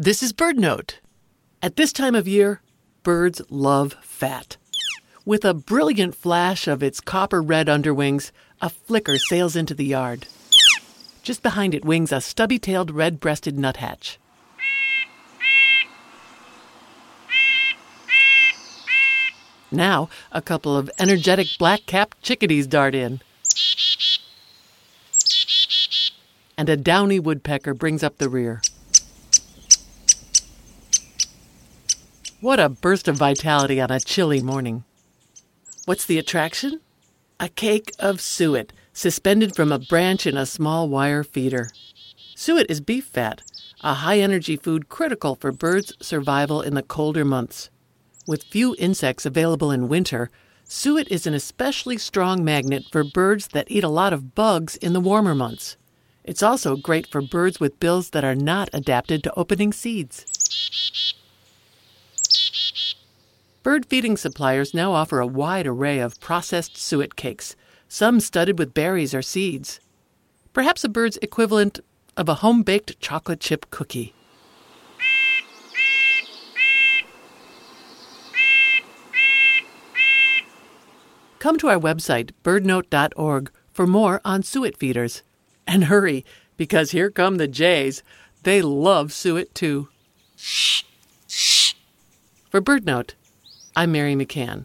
This is BirdNote. At this time of year, birds love fat. With a brilliant flash of its copper red underwings, a flicker sails into the yard. Just behind it wings a stubby tailed red breasted nuthatch. Now, a couple of energetic black capped chickadees dart in. And a downy woodpecker brings up the rear. What a burst of vitality on a chilly morning. What's the attraction? A cake of suet suspended from a branch in a small wire feeder. Suet is beef fat, a high energy food critical for birds' survival in the colder months. With few insects available in winter, suet is an especially strong magnet for birds that eat a lot of bugs in the warmer months. It's also great for birds with bills that are not adapted to opening seeds. Bird feeding suppliers now offer a wide array of processed suet cakes, some studded with berries or seeds. Perhaps a bird's equivalent of a home baked chocolate chip cookie. Come to our website, birdnote.org, for more on suet feeders. And hurry, because here come the jays. They love suet too. For BirdNote, I'm Mary McCann.